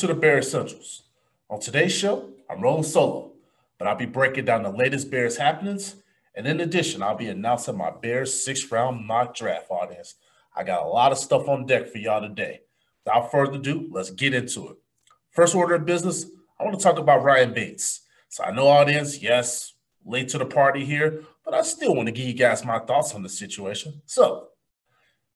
To the Bears Essentials. On today's show, I'm rolling solo, but I'll be breaking down the latest Bears happenings. And in addition, I'll be announcing my Bears sixth round mock draft audience. I got a lot of stuff on deck for y'all today. Without further ado, let's get into it. First order of business, I want to talk about Ryan Bates. So I know, audience, yes, late to the party here, but I still want to give you guys my thoughts on the situation. So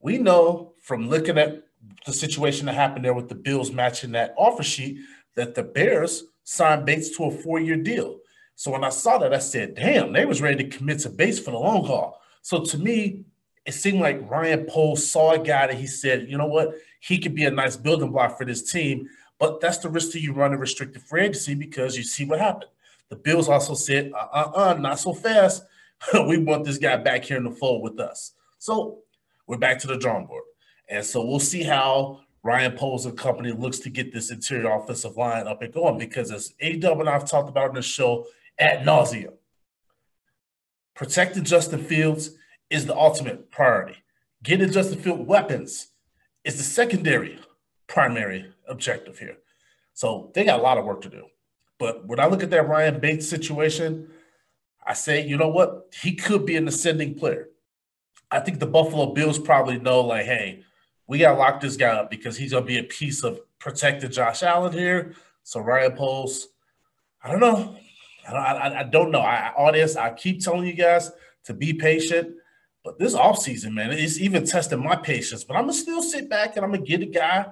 we know from looking at the situation that happened there with the Bills matching that offer sheet that the Bears signed Bates to a four-year deal. So when I saw that, I said, damn, they was ready to commit to Bates for the long haul. So to me, it seemed like Ryan Poles saw a guy that he said, you know what, he could be a nice building block for this team. But that's the risk that you run a restricted free agency because you see what happened. The Bills also said, uh uh uh, not so fast. we want this guy back here in the fold with us. So we're back to the drawing board. And so we'll see how Ryan Poles and company looks to get this interior offensive line up and going because as A-Dub and I've talked about in the show at nauseum, protecting Justin Fields is the ultimate priority. Getting Justin Field weapons is the secondary primary objective here. So they got a lot of work to do. But when I look at that Ryan Bates situation, I say, you know what? He could be an ascending player. I think the Buffalo Bills probably know, like, hey, we got to lock this guy up because he's going to be a piece of protected Josh Allen here. So Ryan Poles, I don't know. I don't, I, I don't know. I, audience, I keep telling you guys to be patient. But this offseason, man, it's even testing my patience. But I'm going to still sit back and I'm going to get a guy.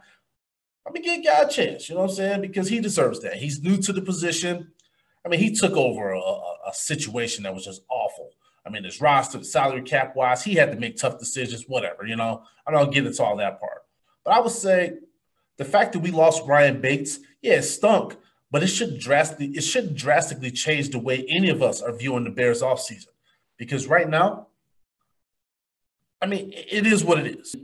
I'm going to give a guy a chance. You know what I'm saying? Because he deserves that. He's new to the position. I mean, he took over a, a, a situation that was just awful. I mean, his roster, salary cap wise, he had to make tough decisions, whatever, you know. I don't get into all that part. But I would say the fact that we lost Ryan Bates, yeah, it stunk, but it shouldn't drastically it shouldn't drastically change the way any of us are viewing the Bears offseason. Because right now, I mean, it is what it is.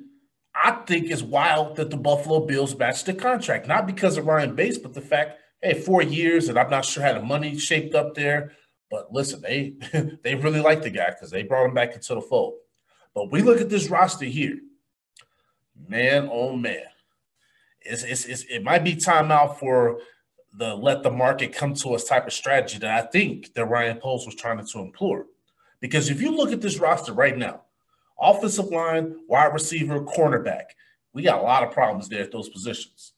I think it's wild that the Buffalo Bills matched the contract, not because of Ryan Bates, but the fact, hey, four years, and I'm not sure how the money shaped up there. But listen, they they really like the guy because they brought him back into the fold. But we look at this roster here, man, oh man, it's, it's, it's it might be time out for the let the market come to us type of strategy that I think that Ryan Poles was trying to employ. Because if you look at this roster right now, offensive line, wide receiver, cornerback, we got a lot of problems there at those positions.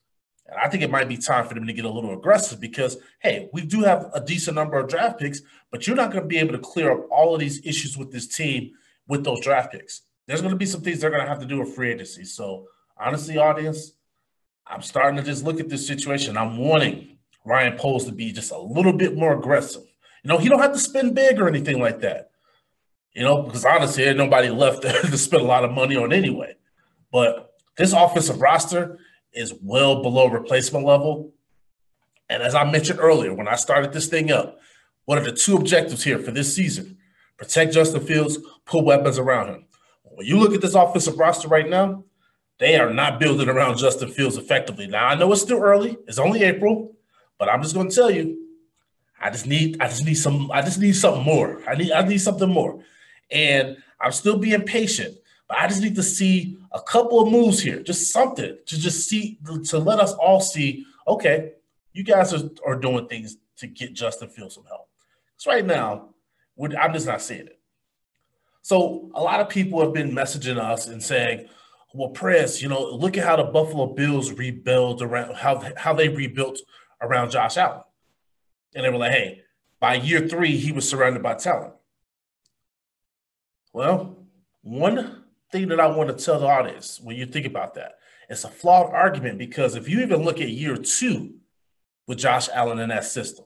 And I think it might be time for them to get a little aggressive because, hey, we do have a decent number of draft picks, but you're not going to be able to clear up all of these issues with this team with those draft picks. There's going to be some things they're going to have to do with free agency. So, honestly, audience, I'm starting to just look at this situation. I'm wanting Ryan Poles to be just a little bit more aggressive. You know, he don't have to spend big or anything like that. You know, because honestly, nobody left to spend a lot of money on anyway. But this offensive roster – is well below replacement level. And as I mentioned earlier, when I started this thing up, what are the two objectives here for this season? Protect Justin Fields, put weapons around him. When you look at this offensive roster right now, they are not building around Justin Fields effectively. Now I know it's still early; it's only April, but I'm just going to tell you, I just need, I just need some, I just need something more. I need, I need something more, and I'm still being patient. But I just need to see a couple of moves here, just something to just see to let us all see. Okay, you guys are, are doing things to get Justin Fields some help. Because right now, I'm just not seeing it. So a lot of people have been messaging us and saying, "Well, press, you know, look at how the Buffalo Bills rebuild around how how they rebuilt around Josh Allen." And they were like, "Hey, by year three, he was surrounded by talent." Well, one thing that I want to tell the audience when you think about that. It's a flawed argument because if you even look at year two with Josh Allen in that system,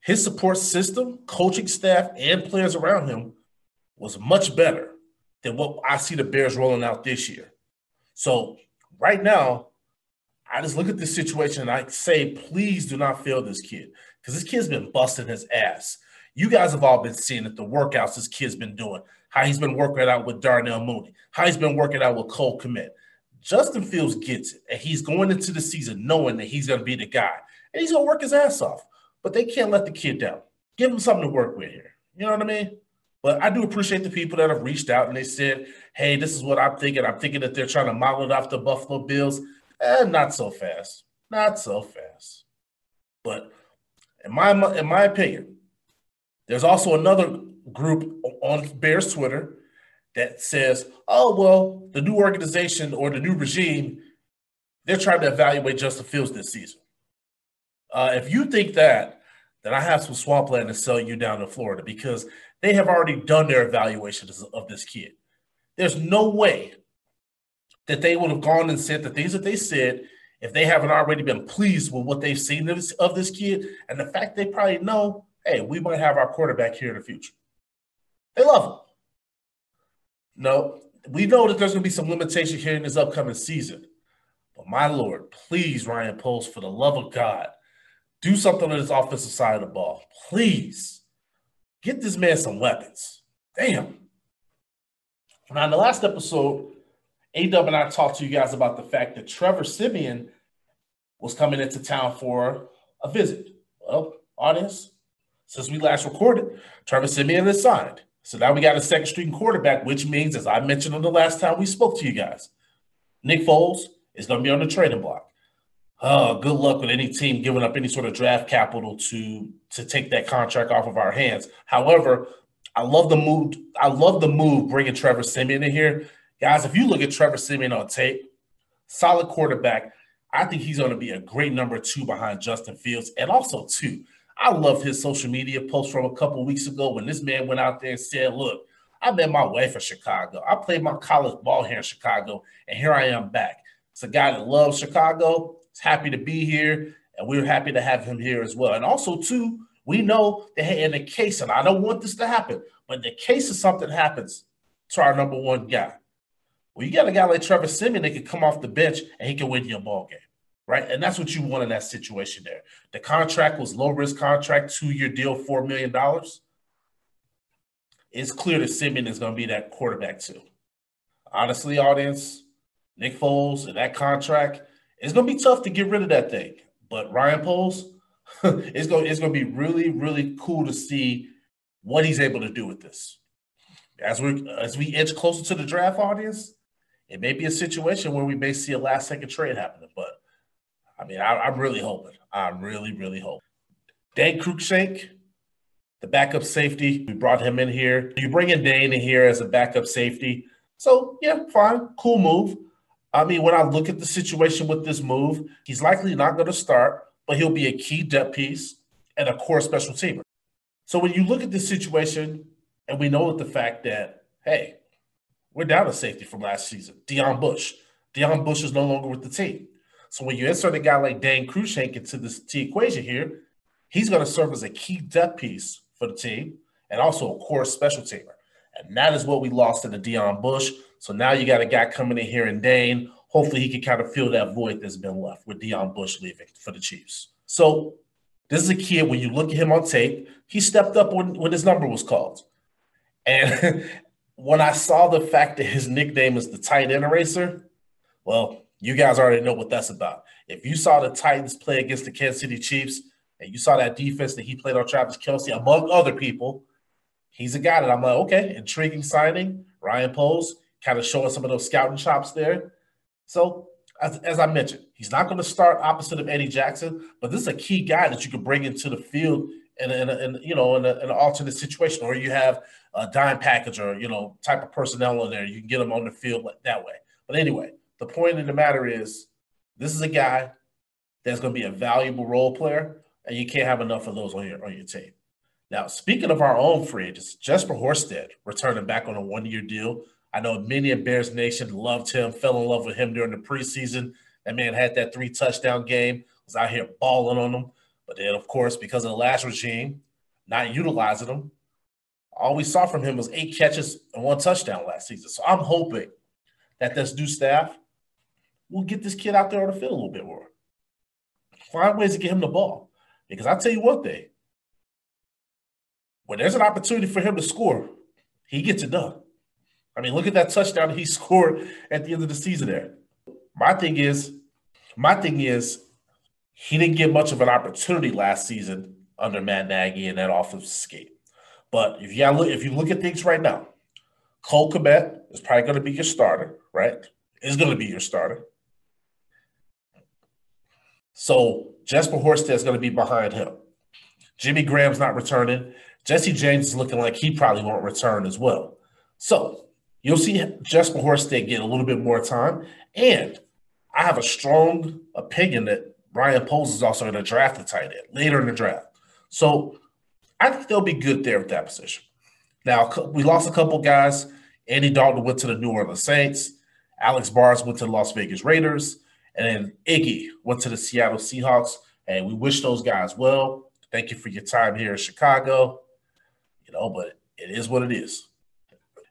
his support system, coaching staff, and players around him was much better than what I see the Bears rolling out this year. So right now, I just look at this situation and I say, please do not fail this kid because this kid's been busting his ass. You guys have all been seeing it, the workouts this kid's been doing, how he's been working it out with Darnell Mooney, how he's been working out with Cole Kmet. Justin Fields gets it, and he's going into the season knowing that he's going to be the guy, and he's going to work his ass off. But they can't let the kid down. Give him something to work with here. You know what I mean? But I do appreciate the people that have reached out and they said, hey, this is what I'm thinking. I'm thinking that they're trying to model it off the Buffalo Bills. Eh, not so fast. Not so fast. But in my in my opinion, there's also another group on Bears Twitter that says, oh, well, the new organization or the new regime, they're trying to evaluate Justin Fields this season. Uh, if you think that, then I have some swampland to sell you down to Florida because they have already done their evaluations of this kid. There's no way that they would have gone and said the things that they said if they haven't already been pleased with what they've seen of this, of this kid and the fact they probably know, hey, we might have our quarterback here in the future. They love him. No, we know that there's going to be some limitation here in this upcoming season. But my Lord, please, Ryan Poles, for the love of God, do something on this offensive side of the ball. Please get this man some weapons. Damn. Now, in the last episode, AW and I talked to you guys about the fact that Trevor Siemian was coming into town for a visit. Well, audience, since we last recorded, Trevor Siemian is signed. So now we got a second string quarterback, which means, as I mentioned on the last time we spoke to you guys, Nick Foles is going to be on the trading block. Oh, good luck with any team giving up any sort of draft capital to to take that contract off of our hands. However, I love the move. I love the move bringing Trevor Siemian in here, guys. If you look at Trevor Siemian on tape, solid quarterback. I think he's going to be a great number two behind Justin Fields, and also two. I love his social media post from a couple weeks ago when this man went out there and said, "Look, I met my wife in Chicago. I played my college ball here in Chicago, and here I am back." It's a guy that loves Chicago He's happy to be here, and we're happy to have him here as well. And also, too, we know that hey, in the case, and I don't want this to happen, but in the case of something happens to our number one guy, well, you got a guy like Trevor Siemian that can come off the bench and he can win you a ball game, right? And that's what you want in that situation there. The contract was low risk contract, two year deal, four million dollars. It's clear that Siemian is going to be that quarterback too. Honestly, audience, Nick Foles and that contract, it's gonna be tough to get rid of that thing. But Ryan Poles, it's going it's gonna be really really cool to see what he's able to do with this. As we as we edge closer to the draft audience, it may be a situation where we may see a last second trade happening. But I mean, I, am really hoping. I'm really really hoping. Dane Cruikshank, the backup safety, we brought him in here. You bring in Dane in here as a backup safety. So yeah, fine, cool move. I mean, when I look at the situation with this move, he's likely not going to start, but he'll be a key depth piece and a core special teamer. So when you look at this situation, and we know the fact that, hey, we're down a safety from last season, Deon Bush. Deon Bush is no longer with the team. So when you insert a guy like Dane Cruikshank into this T equation here, he's going to serve as a key depth piece for the team and also a core special teamer. And that is what we lost in the Deon Bush. So now you got a guy coming in here in Dane. Hopefully he can kind of fill that void that's been left with Deon Bush leaving for the Chiefs. So this is a kid, when you look at him on tape, he stepped up when, when his number was called. And when I saw the fact that his nickname is the tight end eraser, well, you guys already know what that's about. If you saw the Titans play against the Kansas City Chiefs and you saw that defense that he played on Travis Kelce, among other people, he's a guy that I'm like, okay, intriguing signing. Ryan Poles kind of showing some of those scouting chops there. So, as, as I mentioned, he's not going to start opposite of Eddie Jackson, but this is a key guy that you can bring into the field in, in, in you know in, a, in, an alternate situation, or you have a dime package or you know type of personnel in there. You can get him on the field that way. But anyway, the point of the matter is, this is a guy that's going to be a valuable role player, and you can't have enough of those on your on your team. Now, speaking of our own free agents, Jesper Horsted returning back on a one year deal. I know many in Bears Nation loved him, fell in love with him during the preseason. That man had that three touchdown game, was out here balling on them. But then, of course, because of the last regime not utilizing them, all we saw from him was eight catches and one touchdown last season. So I'm hoping that this new staff will get this kid out there on the field a little bit more. Find ways to get him the ball. Because I'll tell you one thing when there's an opportunity for him to score, he gets it done. I mean, look at that touchdown he scored at the end of the season there. My thing is, my thing is, he didn't get much of an opportunity last season under Matt Nagy and that offensive scheme. But if you look, if you look at things right now, Cole Kmet is probably going to be your starter, right? Is going to be your starter. So Jesper Horsted is going to be behind him. Jimmy Graham's not returning. Jesse James is looking like he probably won't return as well. So you'll see Jesper Horsted get a little bit more time. And I have a strong opinion that Ryan Poles is also going to draft the tight end later in the draft. So I think they'll be good there at that position. Now, we lost a couple guys. Andy Dalton went to the New Orleans Saints. Alex Bars went to the Las Vegas Raiders. And then Iggy went to the Seattle Seahawks. And we wish those guys well. Thank you for your time here in Chicago. You know, but it is what it is.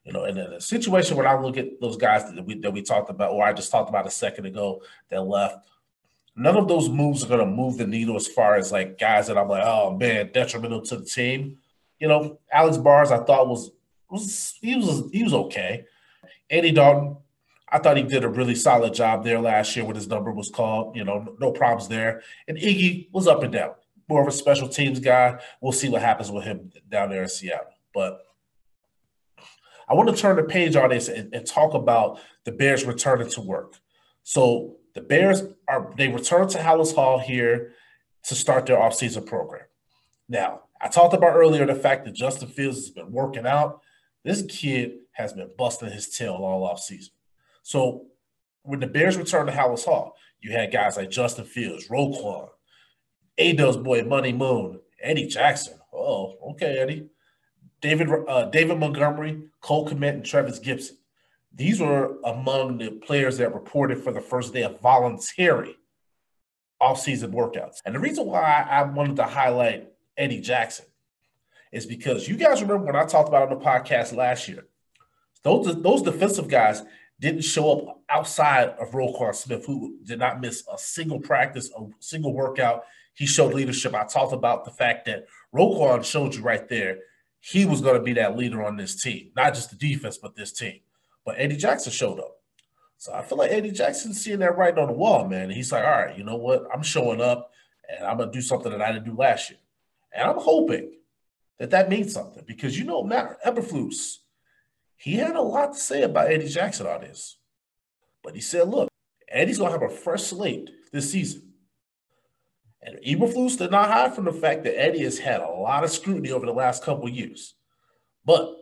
You know, and in a situation when I look at those guys that we that we talked about, or I just talked about a second ago that left, none of those moves are going to move the needle as far as like guys that I'm like, oh man, detrimental to the team. You know, Alex Bars, I thought was was he was he was okay. Andy Dalton, I thought he did a really solid job there last year when his number was called. You know, no problems there. And Iggy was up and down, more of a special teams guy. We'll see what happens with him down there in Seattle. But I want to turn the page on this and, and talk about the Bears returning to work. So the Bears are they return to Halas Hall here to start their offseason program. Now, I talked about earlier the fact that Justin Fields has been working out. This kid has been busting his tail all offseason. So when the Bears returned to Halas Hall, you had guys like Justin Fields, Roquan, A-Dub's boy Money Moon, Eddie Jackson. Oh, okay, Eddie. David uh, David Montgomery, Cole Kmet, and Trevis Gipson. These were among the players that reported for the first day of voluntary off-season workouts. And the reason why I wanted to highlight Eddie Jackson is because you guys remember when I talked about on the podcast last year, those, those defensive guys didn't show up outside of Roquan Smith, who did not miss a single practice, a single workout. He showed leadership. I talked about the fact that Roquan showed you right there he was going to be that leader on this team, not just the defense, but this team. But Eddie Jackson showed up. So I feel like Eddie Jackson's seeing that writing on the wall, man. He's like, all right, you know what? I'm showing up and I'm going to do something that I didn't do last year. And I'm hoping that that means something because, you know, Matt Eberflus, he had a lot to say about Eddie Jackson on this. But he said, look, Eddie's going to have a fresh slate this season. And Eberflus did not hide from the fact that Eddie has had a lot of scrutiny over the last couple years. But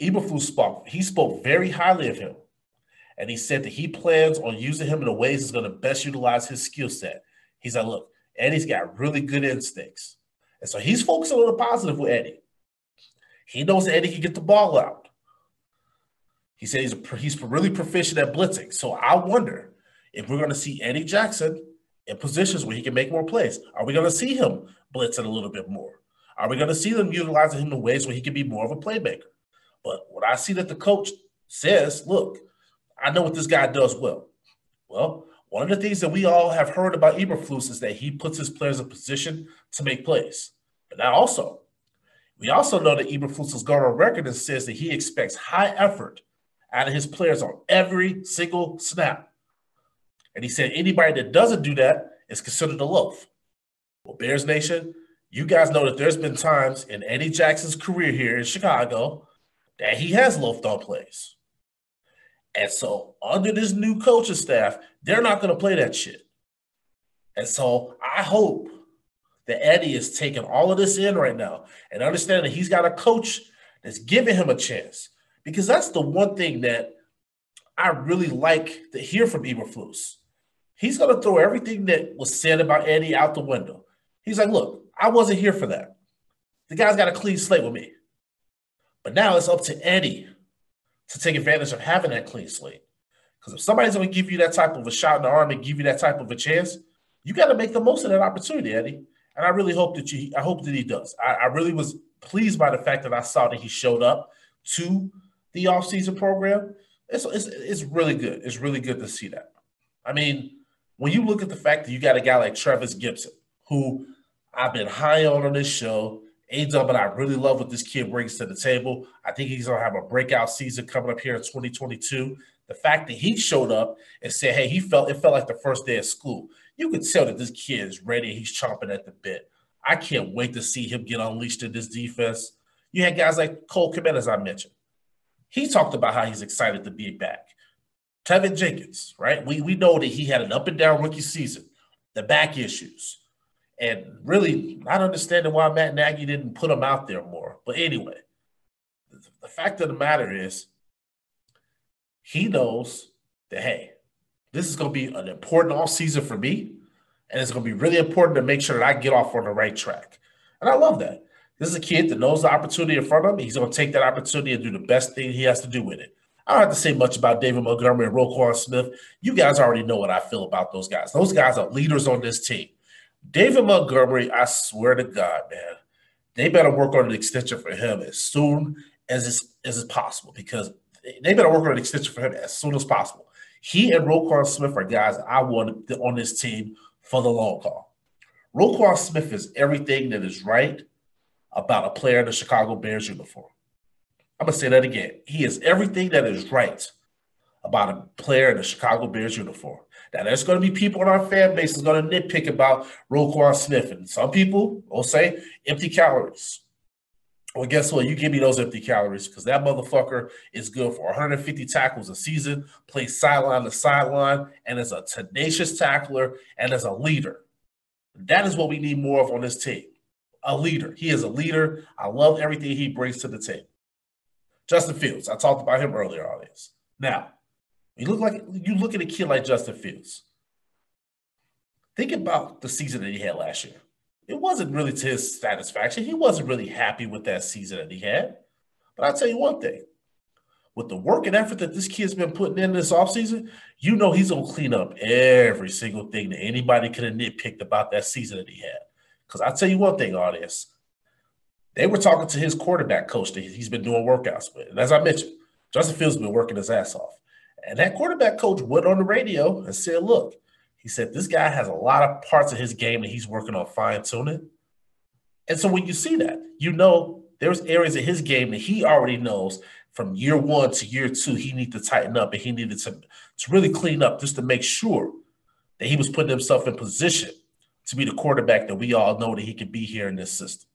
Eberflus spoke, he spoke very highly of him. And he said that he plans on using him in the ways that's going to best utilize his skill set. He's like, look, Eddie's got really good instincts. And so he's focusing on the positive with Eddie. He knows Eddie can get the ball out. He said he's, he's really proficient at blitzing. So I wonder if we're going to see Eddie Jackson in positions where he can make more plays. Are we going to see him blitzing a little bit more? Are we going to see them utilizing him in ways where he can be more of a playmaker? But what I see that the coach says, look, I know what this guy does well. Well, one of the things that we all have heard about Eberflus is that he puts his players in position to make plays. But now also, we also know that Eberflus has gone on record and says that he expects high effort out of his players on every single snap. And he said anybody that doesn't do that is considered a loaf. Well, Bears Nation, you guys know that there's been times in Eddie Jackson's career here in Chicago that he has loafed on plays. And so, under this new coaching staff, they're not going to play that shit. And so, I hope that Eddie is taking all of this in right now and understanding that he's got a coach that's giving him a chance. Because that's the one thing that I really like to hear from Eberflus. He's going to throw everything that was said about Eddie out the window. He's like, look, I wasn't here for that. The guy's got a clean slate with me. But now it's up to Eddie to take advantage of having that clean slate. Because if somebody's going to give you that type of a shot in the arm and give you that type of a chance, you got to make the most of that opportunity, Eddie. And I really hope that you, I hope that he does. I, I really was pleased by the fact that I saw that he showed up to the offseason program. It's, it's, it's really good. It's really good to see that. I mean, when you look at the fact that you got a guy like Trevis Gipson, who I've been high on on this show, A Dub, and I really love what this kid brings to the table. I think he's going to have a breakout season coming up here in 2022. The fact that he showed up and said, hey, he felt it felt like the first day of school. You could tell that this kid is ready. He's chomping at the bit. I can't wait to see him get unleashed in this defense. You had guys like Cole Kmet, as I mentioned. He talked about how he's excited to be back. Teven Jenkins, right? We we know that he had an up and down rookie season, the back issues, and really not understanding why Matt Nagy didn't put him out there more. But anyway, the fact of the matter is, he knows that hey, this is going to be an important off season for me, and it's going to be really important to make sure that I get off on the right track. And I love that. This is a kid that knows the opportunity in front of him. He's going to take that opportunity and do the best thing he has to do with it. I don't have to say much about David Montgomery and Roquan Smith. You guys already know what I feel about those guys. Those guys are leaders on this team. David Montgomery, I swear to God, man, they better work on an extension for him as soon as it's, as it's possible because they better work on an extension for him as soon as possible. He and Roquan Smith are guys I want on this team for the long haul. Roquan Smith is everything that is right about a player in the Chicago Bears uniform. I'm going to say that again. He is everything that is right about a player in the Chicago Bears uniform. Now, there's going to be people in our fan base that's going to nitpick about Roquan Smith. And some people will say empty calories. Well, guess what? You give me those empty calories because that motherfucker is good for 150 tackles a season, plays sideline to sideline, and is a tenacious tackler and is a leader. That is what we need more of on this team. A leader. He is a leader. I love everything he brings to the team. Justin Fields. I talked about him earlier on this. Now, you look like you look at a kid like Justin Fields. Think about the season that he had last year it wasn't really to his satisfaction. He wasn't really happy with that season that he had. But I'll tell you one thing with the work and effort that this kid's been putting in this offseason, you know he's to clean up every single thing that anybody could have nitpicked about that season that he had. Because I'll tell you one thing, audience. They were talking to his quarterback coach that he's been doing workouts with. And as I mentioned, Justin Fields has been working his ass off. And that quarterback coach went on the radio and said, look, he said this guy has a lot of parts of his game that he's working on fine tuning. And so when you see that, you know there's areas of his game that he already knows from year one to year two, he needed to tighten up and he needed to, to really clean up just to make sure that he was putting himself in position to be the quarterback that we all know that he can be here in this system.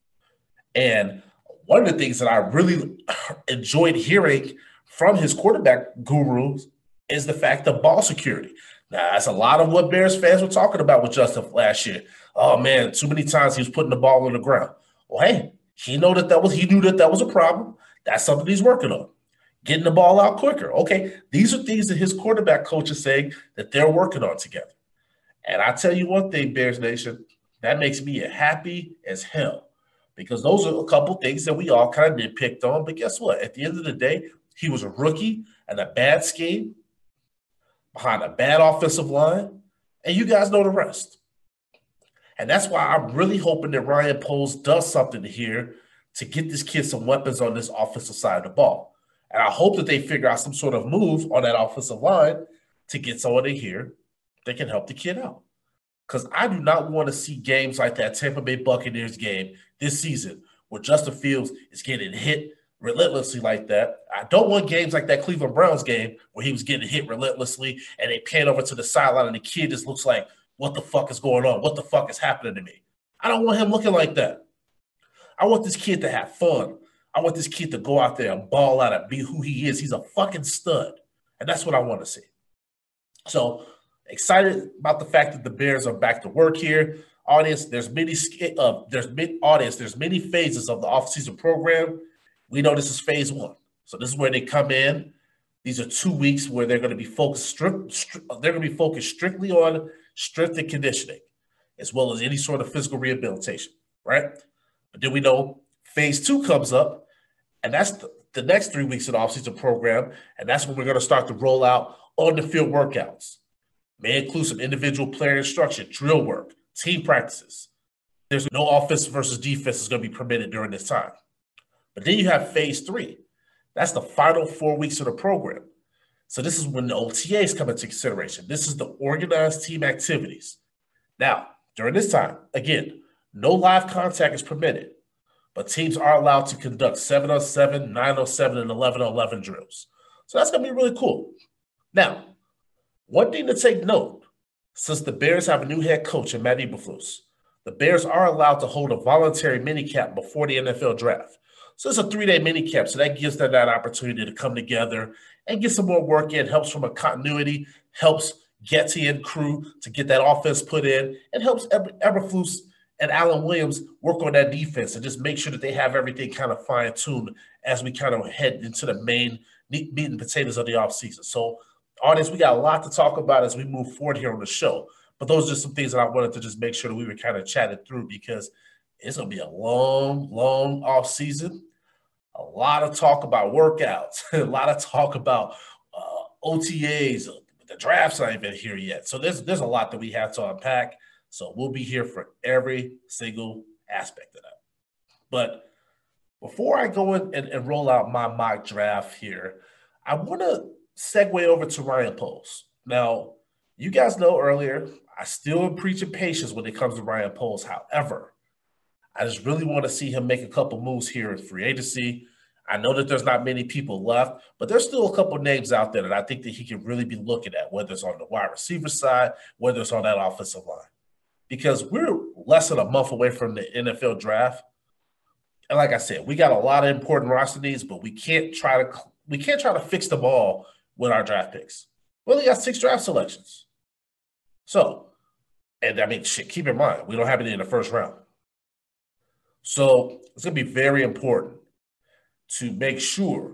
And one of the things that I really enjoyed hearing from his quarterback gurus is the fact of ball security. Now, that's a lot of what Bears fans were talking about with Justin last year. Oh man, too many times he was putting the ball on the ground. Well, hey, he know that that was he knew that that was a problem. That's something he's working on. Getting the ball out quicker. Okay, these are things that his quarterback coach is saying that they're working on together. And I tell you one thing, Bears Nation, that makes me happy as hell because those are a couple things that we all kind of nitpicked on. But guess what? At the end of the day, he was a rookie and a bad scheme behind a bad offensive line, and you guys know the rest. And that's why I'm really hoping that Ryan Poles does something here to get this kid some weapons on this offensive side of the ball. And I hope that they figure out some sort of move on that offensive line to get someone in here that can help the kid out. Because I do not want to see games like that Tampa Bay Buccaneers game this season where Justin Fields is getting hit relentlessly like that. I don't want games like that Cleveland Browns game where he was getting hit relentlessly and they pan over to the sideline and the kid just looks like, what the fuck is going on? What the fuck is happening to me? I don't want him looking like that. I want this kid to have fun. I want this kid to go out there and ball out and be who he is. He's a fucking stud. And that's what I want to see. So excited about the fact that the Bears are back to work here. Audience, there's many uh, there's many audience, there's many phases of the offseason program. We know this is phase one. So this is where they come in. These are two weeks where they're going to be focused. They're going to be focused strictly on strength and conditioning, as well as any sort of physical rehabilitation. Right. But then we know phase two comes up, and that's the, the next three weeks of the offseason program, and that's when we're going to start to roll out on the field workouts. May include some individual player instruction, drill work, team practices. There's no offense versus defense is going to be permitted during this time. But then you have phase three. That's the final four weeks of the program. So this is when the OTAs come into consideration. This is the organized team activities. Now, during this time, again, no live contact is permitted, but teams are allowed to conduct 7 on 7, 9 on 7, and 11 on 11 drills. So that's going to be really cool. Now, one thing to take note since the Bears have a new head coach in Matt Eberflus, the Bears are allowed to hold a voluntary minicamp before the NFL draft. So it's a three day minicamp. So that gives them that opportunity to come together and get some more work in, helps from a continuity, helps Getsy and crew to get that offense put in, and helps Eber, Eberflus and Alan Williams work on that defense and just make sure that they have everything kind of fine tuned as we kind of head into the main meat and potatoes of the offseason. So, audience, we got a lot to talk about as we move forward here on the show. But those are some things that I wanted to just make sure that we were kind of chatted through because it's going to be a long, long off season. A lot of talk about workouts, a lot of talk about uh, OTAs. The draft's not even here yet. So there's there's a lot that we have to unpack. So we'll be here for every single aspect of that. But before I go in and, and roll out my mock draft here, I want to segue over to Ryan Poles. Now, you guys know earlier, I still am preaching patience when it comes to Ryan Poles. However, I just really want to see him make a couple moves here in free agency. I know that there's not many people left, but there's still a couple names out there that I think that he can really be looking at, whether it's on the wide receiver side, whether it's on that offensive line. Because we're less than a month away from the NFL draft. And like I said, we got a lot of important roster needs, but we can't try to we can't try to fix them all with our draft picks. We only got six draft selections. So, and I mean, shit, keep in mind, we don't have any in the first round. So it's going to be very important to make sure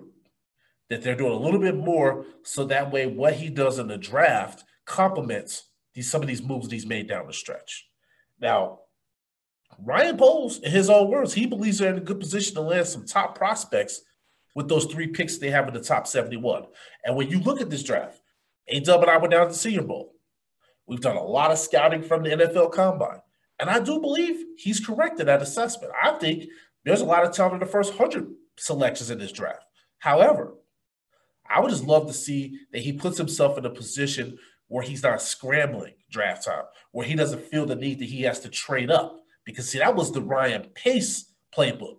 that they're doing a little bit more so that way what he does in the draft complements these some of these moves that he's made down the stretch. Now, Ryan Poles, in his own words, he believes they're in a good position to land some top prospects with those three picks they have in the top 71. And when you look at this draft, A Dub and I went down to the Senior Bowl. We've done a lot of scouting from the NFL Combine. And I do believe he's correct in that assessment. I think there's a lot of talent in the first 100 selections in this draft. However, I would just love to see that he puts himself in a position where he's not scrambling draft time, where he doesn't feel the need that he has to trade up. Because, see, that was the Ryan Pace playbook,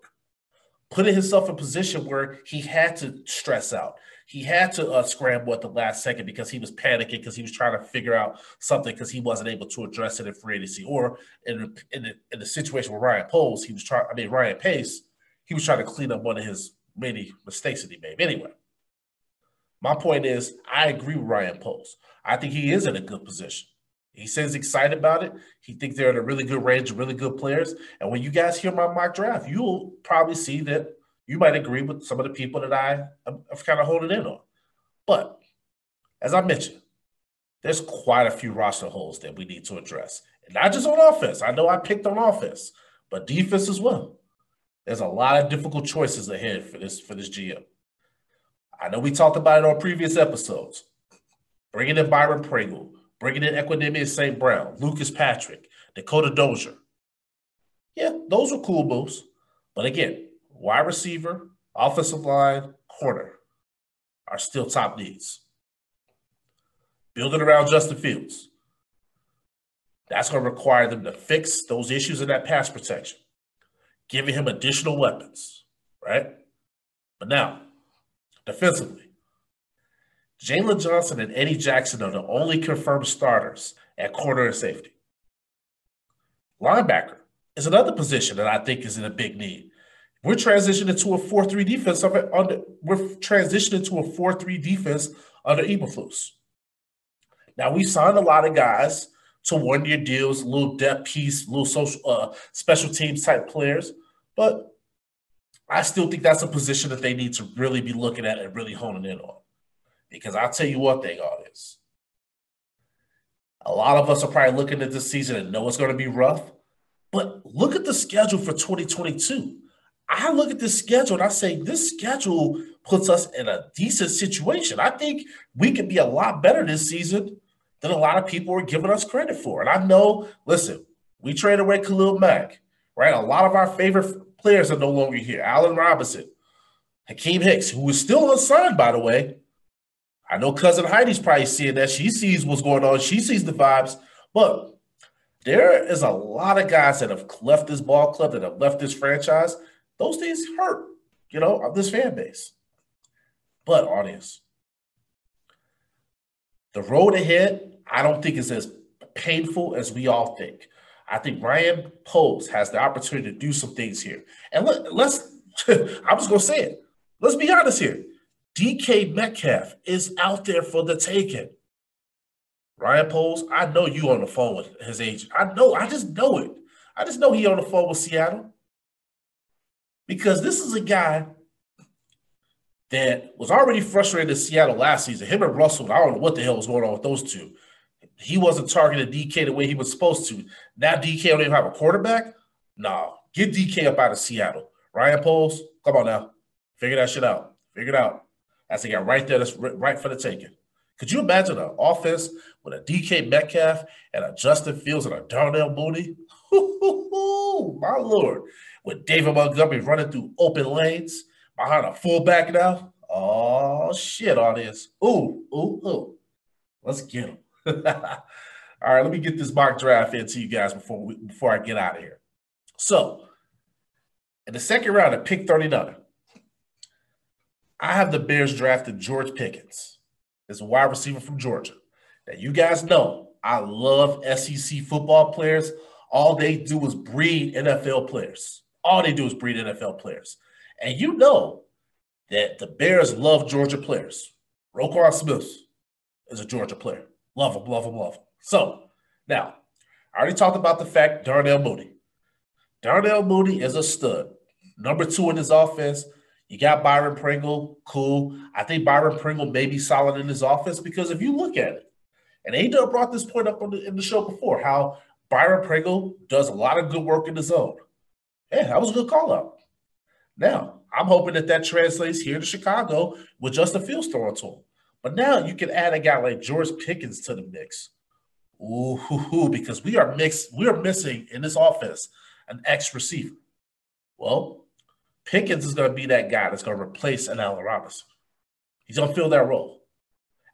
putting himself in a position where he had to stress out he had to uh, scramble at the last second because he was panicking because he was trying to figure out something because he wasn't able to address it in free agency or in in the, in the situation with Ryan Poles, he was trying. I mean Ryan Pace, he was trying to clean up one of his many mistakes that he made. Anyway, my point is, I agree with Ryan Poles. I think he is in a good position. He says excited about it. He thinks they're at a really good range really good players. And when you guys hear my mock draft, you'll probably see that you might agree with some of the people that I am kind of holding in on. But as I mentioned, there's quite a few roster holes that we need to address. And not just on offense. I know I picked on offense, but defense as well. There's a lot of difficult choices ahead for this for this GM. I know we talked about it on previous episodes. Bringing in Byron Pringle, bringing in Equanimeous St. Brown, Lucas Patrick, Dakota Dozier. Yeah, those are cool moves. But again, wide receiver, offensive line, corner are still top needs. Building around Justin Fields. That's going to require them to fix those issues in that pass protection, giving him additional weapons, right? But now, defensively, Jaylon Johnson and Eddie Jackson are the only confirmed starters at corner and safety. Linebacker is another position that I think is in a big need. We're transitioning to a 4-3 defense under we're transitioning to a 4-3 defense under Eberflus. Now we signed a lot of guys to one-year deals, little depth piece, little social uh, special teams type players, but I still think that's a position that they need to really be looking at and really honing in on. Because I'll tell you what they are is. A lot of us are probably looking at this season and know it's going to be rough. But look at the schedule for 2022. I look at this schedule and I say, this schedule puts us in a decent situation. I think we could be a lot better this season than a lot of people are giving us credit for. And I know, listen, we traded away Khalil Mack, right? A lot of our favorite players are no longer here. Allen Robinson, Akiem Hicks, who is still unsigned, by the way. I know cousin Heidi's probably seeing that. She sees what's going on. She sees the vibes. But there is a lot of guys that have left this ball club, that have left this franchise. Those things hurt, you know, of this fan base. But audience, the road ahead, I don't think is as painful as we all think. I think Ryan Poles has the opportunity to do some things here. And let, let's, I'm just going to say it. Let's be honest here. DK Metcalf is out there for the taking. Ryan Poles, I know you on the phone with his agent. I know, I just know it. I just know he on the phone with Seattle. Because this is a guy that was already frustrated in Seattle last season. Him and Russell, I don't know what the hell was going on with those two. He wasn't targeting DK the way he was supposed to. Now DK don't even have a quarterback. No, get DK up out of Seattle. Ryan Poles, come on now, figure that shit out. Figure it out. That's a got right there that's right for the taking. Could you imagine an offense with a DK Metcalf and a Justin Fields and a Darnell Mooney? My lord, with David Montgomery running through open lanes behind a fullback now. Oh shit, audience. Ooh, ooh, ooh. Let's get him. All right, let me get this mock draft into you guys before we, before I get out of here. So, in the second round at pick 39, I have the Bears drafted George Pickens as a wide receiver from Georgia. Now, you guys know I love SEC football players. All they do is breed NFL players. All they do is breed NFL players. And you know that the Bears love Georgia players. Roquan Smith is a Georgia player. Love him, love him, love him. So now, I already talked about the fact Darnell Mooney. Darnell Mooney is a stud. Number two in his offense. You got Byron Pringle, cool. I think Byron Pringle may be solid in his offense because if you look at it, and Ada brought this point up the, in the show before, how Byron Pringle does a lot of good work in the zone. Yeah, that was a good call out. Now, I'm hoping that that translates here to Chicago with Justin Fields throwing to him. But now you can add a guy like George Pickens to the mix. Ooh, hoo, hoo, because we are mixed, we are missing in this offense an X receiver. Well, Pickens is going to be that guy that's going to replace an Allen Robinson. He's going to fill that role.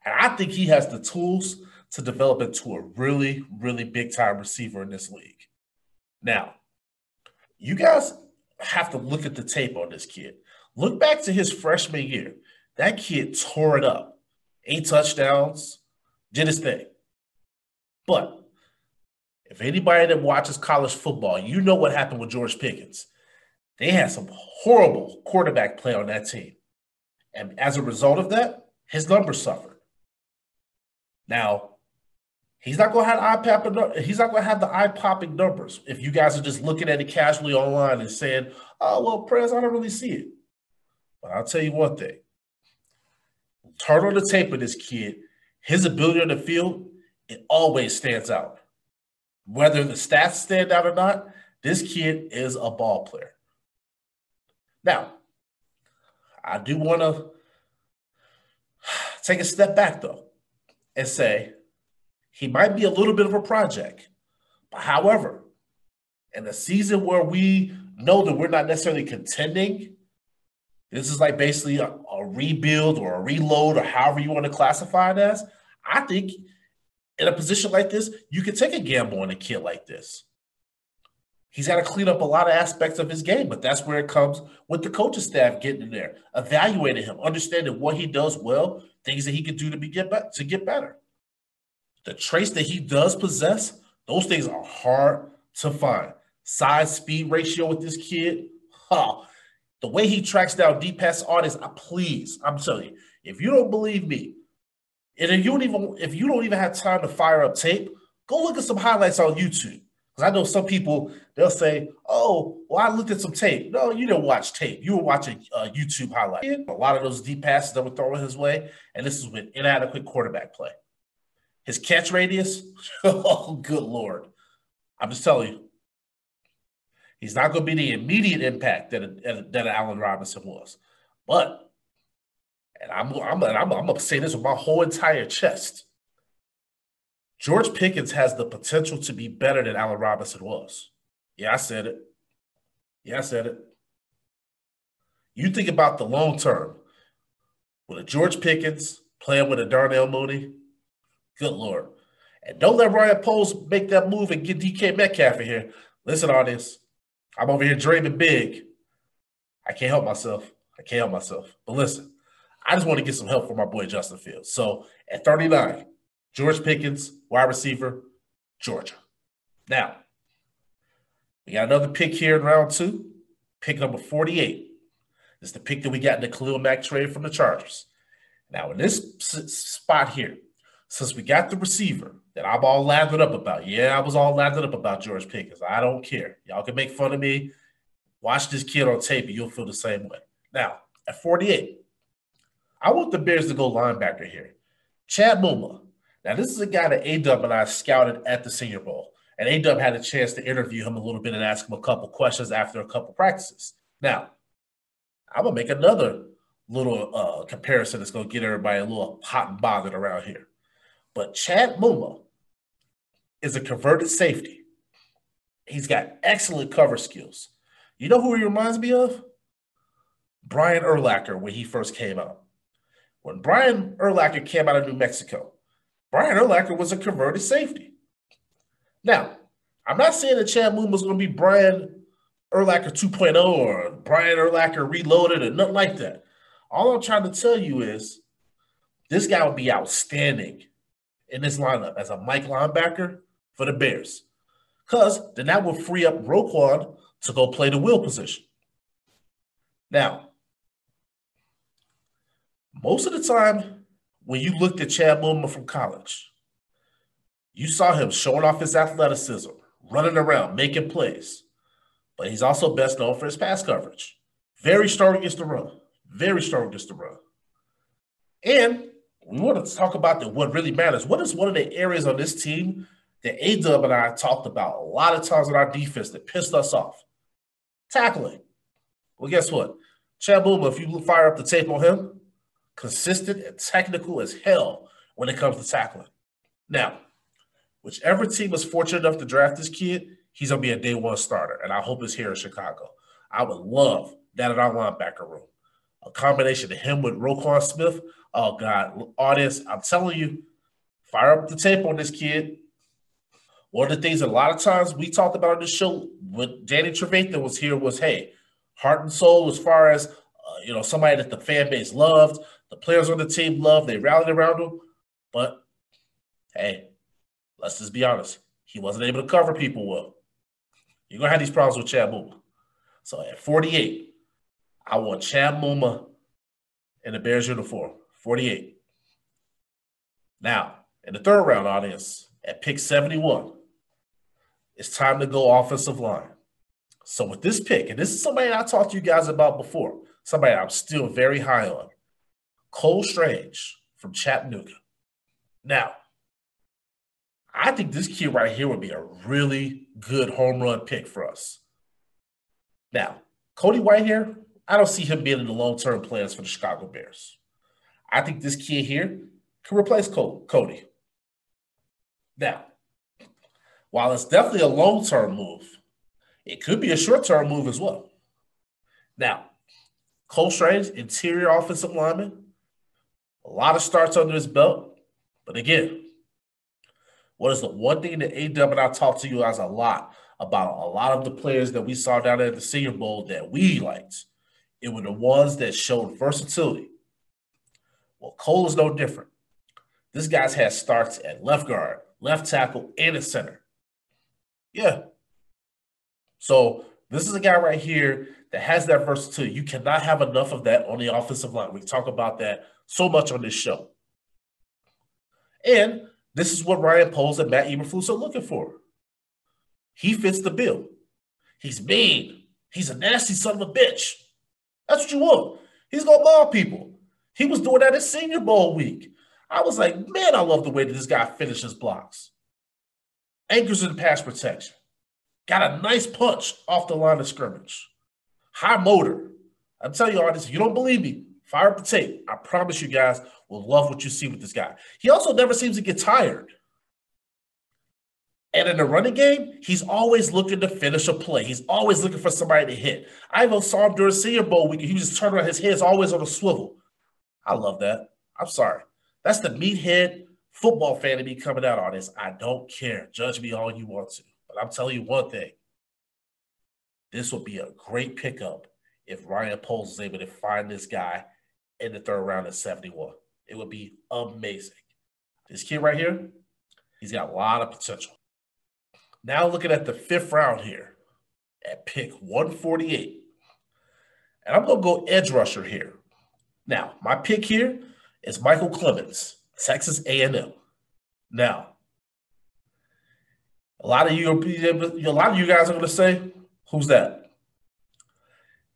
And I think he has the tools to develop into a really, really big time receiver in this league. Now, you guys have to look at the tape on this kid. Look back to his freshman year. That kid tore it up eight touchdowns, did his thing. But if anybody that watches college football, you know what happened with George Pickens. They had some horrible quarterback play on that team. And as a result of that, his numbers suffered. Now, he's not going to have popping. He's not going to have the eye popping numbers. If you guys are just looking at it casually online and saying, "Oh, well, Prez, I don't really see it." But I'll tell you one thing: turn on the tape of this kid, his ability on the field, it always stands out. Whether the stats stand out or not, this kid is a ball player. Now, I do want to take a step back though and say he might be a little bit of a project. But however, in a season where we know that we're not necessarily contending this is like basically a, a, rebuild or a reload or however you want to classify it as. I think in a position like this, you can take a gamble on a kid like this. He's got to clean up a lot of aspects of his game, but that's where it comes with the coaching staff getting in there, evaluating him, understanding what he does well, things that he can do to be get to get better. The traits that he does possess, those things are hard to find. Size speed ratio with this kid, huh? The way he tracks down deep pass artists, I please, I'm telling you, if you don't believe me, and if you don't even if you don't even have time to fire up tape, go look at some highlights on YouTube. Because I know some people they'll say, "Oh, well, I looked at some tape." No, you didn't watch tape. You were watching uh, YouTube highlights. A lot of those deep passes that were thrown his way, and this is with inadequate quarterback play. His catch radius, oh, good lord! I'm just telling you, He's not going to be the immediate impact that that Allen Robinson was, but and I'm I'm I'm, I'm going to say this with my whole entire chest. George Pickens has the potential to be better than Allen Robinson was. Yeah, I said it. Yeah, I said it. You think about the long term with a George Pickens playing with a Darnell Mooney. Good Lord. And don't let Ryan Poles make that move and get DK Metcalf in here. Listen, audience, I'm over here dreaming big. I can't help myself. I can't help myself. But listen, I just want to get some help from my boy Justin Fields. So at 39, George Pickens, wide receiver, Georgia. Now, we got another pick here in round two, pick number 48. It's the pick that we got in the Khalil Mack trade from the Chargers. Now, in this spot here, since we got the receiver that I'm all lathered up about, yeah, I was all lathered up about George Pickens. I don't care. Y'all can make fun of me. Watch this kid on tape and you'll feel the same way. Now, at 48, I want the Bears to go linebacker here. Chad Muma. Now, this is a guy that A-Dub and I scouted at the Senior Bowl. And A-Dub had a chance to interview him a little bit and ask him a couple questions after a couple practices. Now, I'm going to make another little uh, comparison that's going to get everybody a little hot and bothered around here. But Chad Muma is a converted safety. He's got excellent cover skills. You know who he reminds me of? Brian Urlacher when he first came out. When Brian Urlacher came out of New Mexico, Brian Urlacher was a converted safety. Now, I'm not saying that Chad Muma is going to be Brian Urlacher 2.0 or Brian Urlacher reloaded or nothing like that. All I'm trying to tell you is this guy would be outstanding in this lineup as a Mike linebacker for the Bears. Because then that would free up Roquan to go play the Will position. Now, most of the time, when you looked at Chad Muma from college, you saw him showing off his athleticism, running around, making plays. But he's also best known for his pass coverage. Very strong against the run. Very strong against the run. And we want to talk about the, what really matters. What is one of the areas on this team that A Dub and I talked about a lot of times in our defense that pissed us off? Tackling. Well, guess what? Chad Muma, if you fire up the tape on him, consistent and technical as hell when it comes to tackling. Now, whichever team is fortunate enough to draft this kid, he's gonna be a day one starter, and I hope it's here in Chicago. I would love that in our linebacker room. A combination of him with Roquan Smith. Oh God, audience, I'm telling you, fire up the tape on this kid. One of the things a lot of times we talked about on the show when Danny Trevathan was here was, hey, heart and soul as far as uh, you know somebody that the fan base loved, the players on the team loved, they rallied around him. But hey, let's just be honest, he wasn't able to cover people well. You're gonna have these problems with Chad Muma. So at 48, I want Chad Muma in the Bears uniform. 48. Now, in the third round audience, at pick 71, it's time to go offensive line. So with this pick, and this is somebody I talked to you guys about before, somebody I'm still very high on, Cole Strange from Chattanooga. Now, I think this kid right here would be a really good home run pick for us. Now, Cody Whitehair, I don't see him being in the long term plans for the Chicago Bears. I think this kid here can replace Cole, Cody. Now, while it's definitely a long term move, it could be a short term move as well. Now, Cole Strange, interior offensive lineman, a lot of starts under his belt. But again, what is the one thing that AW and I talked to you guys a lot about a lot of the players that we saw down there at the Senior Bowl that we liked? It were the ones that showed versatility. Well, Cole is no different. This guy's had starts at left guard, left tackle, and at center. Yeah. So this is a guy right here that has that versatility. You cannot have enough of that on the offensive line. We talk about that so much on this show. And this is what Ryan Poles and Matt Eberflus are looking for. He fits the bill. He's mean. He's a nasty son of a bitch. That's what you want. He's gonna maul people. He was doing that at Senior Bowl week. I was like, man, I love the way that this guy finishes blocks. Anchors in pass protection. Got a nice punch off the line of scrimmage. High motor. I'm telling you all this. If you don't believe me, fire up the tape. I promise you guys will love what you see with this guy. He also never seems to get tired. And in the running game, he's always looking to finish a play. He's always looking for somebody to hit. I even saw him during Senior Bowl week. He just turned around, his head's always on a swivel. I love that. I'm sorry. That's the meathead football fan to be coming out on this. I don't care. Judge me all you want to. But I'm telling you one thing. This will be a great pickup if Ryan Poles is able to find this guy in the third round at 71. It would be amazing. This kid right here, he's got a lot of potential. Now looking at the fifth round here at pick 148. And I'm going to go edge rusher here. Now, my pick here is Michael Clemons, Texas A&M. Now, a lot of you, a lot of you guys are going to say, "Who's that?"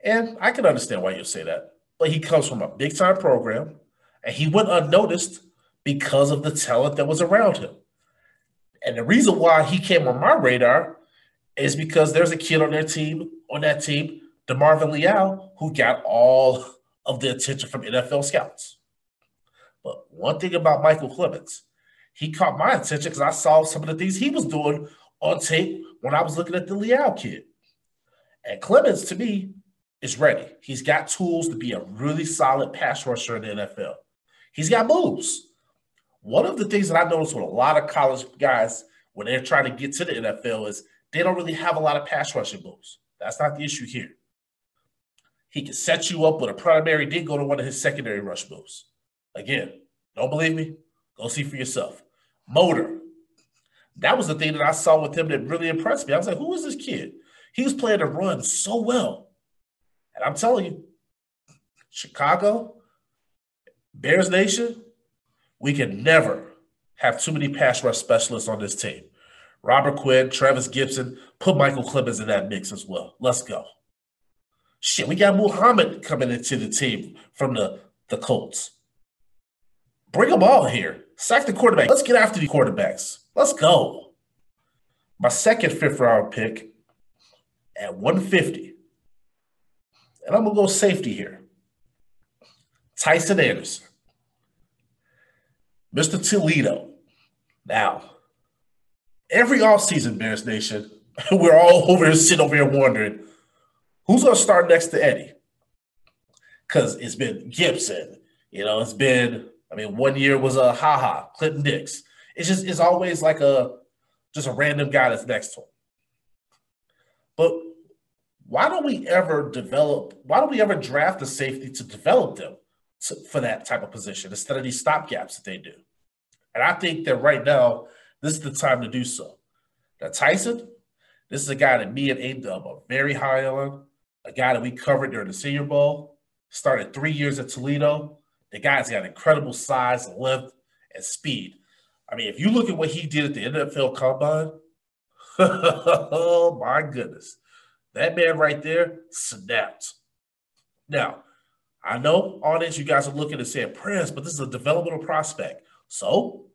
And I can understand why you say that, but he comes from a big time program, and he went unnoticed because of the talent that was around him. And the reason why he came on my radar is because there's a kid on their team, on that team, DeMarvin Leal, who got all of the attention from NFL scouts. But one thing about Michael Clemons, he caught my attention because I saw some of the things he was doing on tape when I was looking at the Leal kid. And Clemons, to me, is ready. He's got tools to be a really solid pass rusher in the NFL. He's got moves. One of the things that I noticed with a lot of college guys when they're trying to get to the NFL is they don't really have a lot of pass rushing moves. That's not the issue here. He can set you up with a primary, did go to one of his secondary rush moves. Again, don't believe me? Go see for yourself. Motor. That was the thing that I saw with him that really impressed me. I was like, who is this kid? He was playing the run so well. And I'm telling you, Chicago, Bears Nation, we can never have too many pass rush specialists on this team. Robert Quinn, Trevis Gipson, put Michael Clemons in that mix as well. Let's go. Shit, we got Muhammad coming into the team from the, the Colts. Bring them all here. Sack the quarterback. Let's get after the quarterbacks. Let's go. My second fifth round pick at 150. And I'm to go safety here. Tycen Anderson. Mr. Toledo. Now, every offseason, Bears Nation, we're all over here sitting over here wondering who's to start next to Eddie? Because it's been Gipson. You know, it's been I mean, one year was a haha, Clinton Dix. It's just it's always like a just a random guy that's next to him. But why don't we ever develop? Why don't we ever draft a safety to develop them to, for that type of position instead of these stopgaps that they do? And I think that right now this is the time to do so. Now Tycen, this is a guy that me and A are very high on. A guy that we covered during the Senior Bowl. Started three years at Toledo the guy's got incredible size, length, and speed. I mean, if you look at what he did at the NFL Combine, oh my goodness, that man right there snapped. Now, I know audience, you guys are looking and saying, Prince, but this is a developmental prospect. So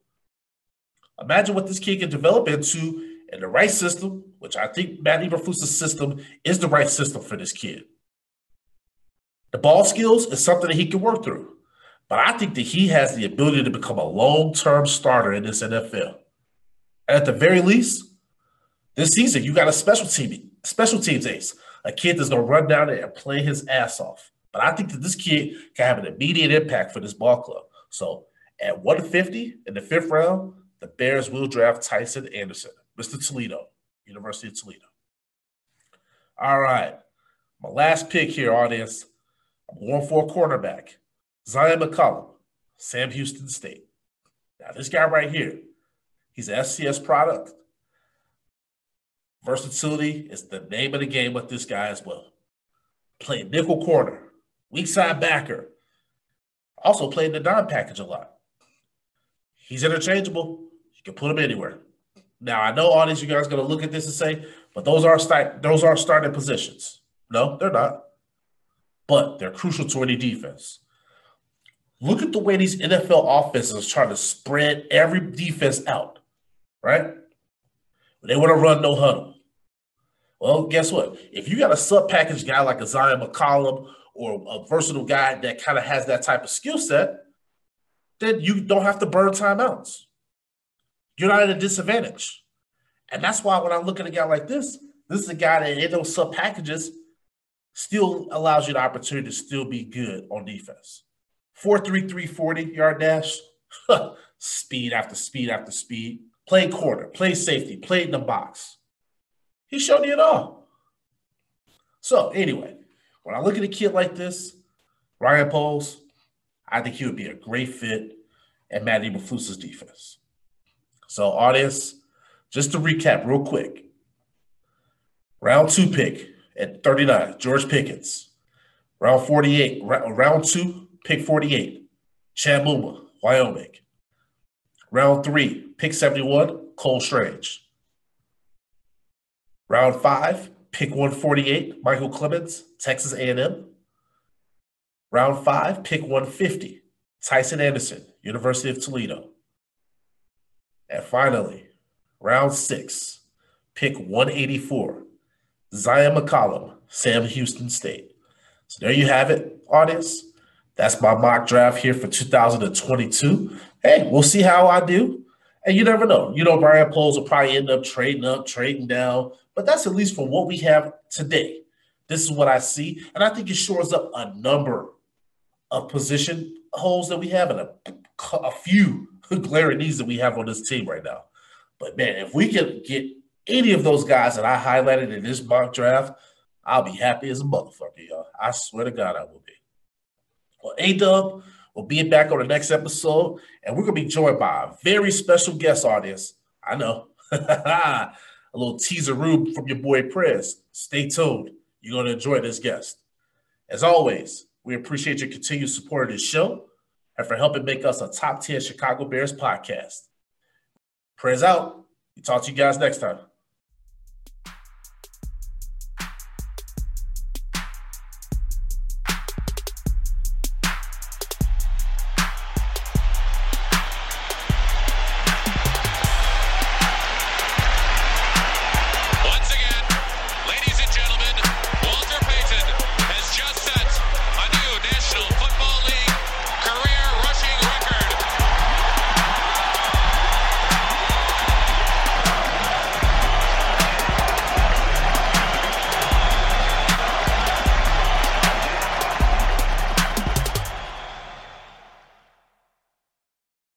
imagine what this kid can develop into in the right system, which I think Matt Eberflus's system is the right system for this kid. The ball skills is something that he can work through. But I think that he has the ability to become a long-term starter in this NFL. At the very least, this season you got a special team, special teams ace, a kid that's gonna run down there and play his ass off. But I think that this kid can have an immediate impact for this ball club. So at 150 in the fifth round, the Bears will draft Tycen Anderson, Mr. Toledo, University of Toledo. All right. My last pick here, audience. I'm going for a cornerback. Zyon McCollum, Sam Houston State. Now, this guy right here, he's an FCS product. Versatility is the name of the game with this guy as well. Played nickel corner, weak side backer. Also played the dime package a lot. He's interchangeable. You can put him anywhere. Now I know all these you guys are going to look at this and say, but those are start, those are starting positions. No, they're not. But they're crucial to any defense. Look at the way these NFL offenses try to spread every defense out, right? They want to run no huddle. Well, guess what? If you got a sub package guy like a Zyon McCollum or a versatile guy that kind of has that type of skill set, then you don't have to burn timeouts. You're not at a disadvantage. And that's why when I look at a guy like this, this is a guy that in those sub packages still allows you the opportunity to still be good on defense. 4.33 40 yard dash, speed after speed after speed. Play corner, play safety, play in the box. He showed you it all. So, anyway, when I look at a kid like this, Ryan Poles, I think he would be a great fit at Matt Eberflus's defense. So, audience, just to recap real quick round two pick at 39, George Pickens. Round 48, round two, pick 48, Chad Muma, Wyoming. Round three, pick 71, Cole Strange. Round five, pick 148, Michael Clemons, Texas A&M. Round five, pick 150, Tycen Anderson, University of Toledo. And finally, round six, pick 184, Zyon McCollum, Sam Houston State. So there you have it, audience. That's my mock draft here for 2022. Hey, we'll see how I do. And you never know. You know, Brian Poles will probably end up trading up, trading down, but that's at least for what we have today. This is what I see. And I think it shores up a number of position holes that we have and a, a few glaring needs that we have on this team right now. But man, if we can get any of those guys that I highlighted in this mock draft, I'll be happy as a motherfucker, y'all. I swear to God, I will be. Well, A Dub will be back on the next episode, and we're gonna be joined by a very special guest audience. I know. a little teaser room from your boy Prez. Stay tuned. You're gonna enjoy this guest. As always, we appreciate your continued support of this show and for helping make us a top 10 Chicago Bears podcast. Prayers out. We talk to you guys next time.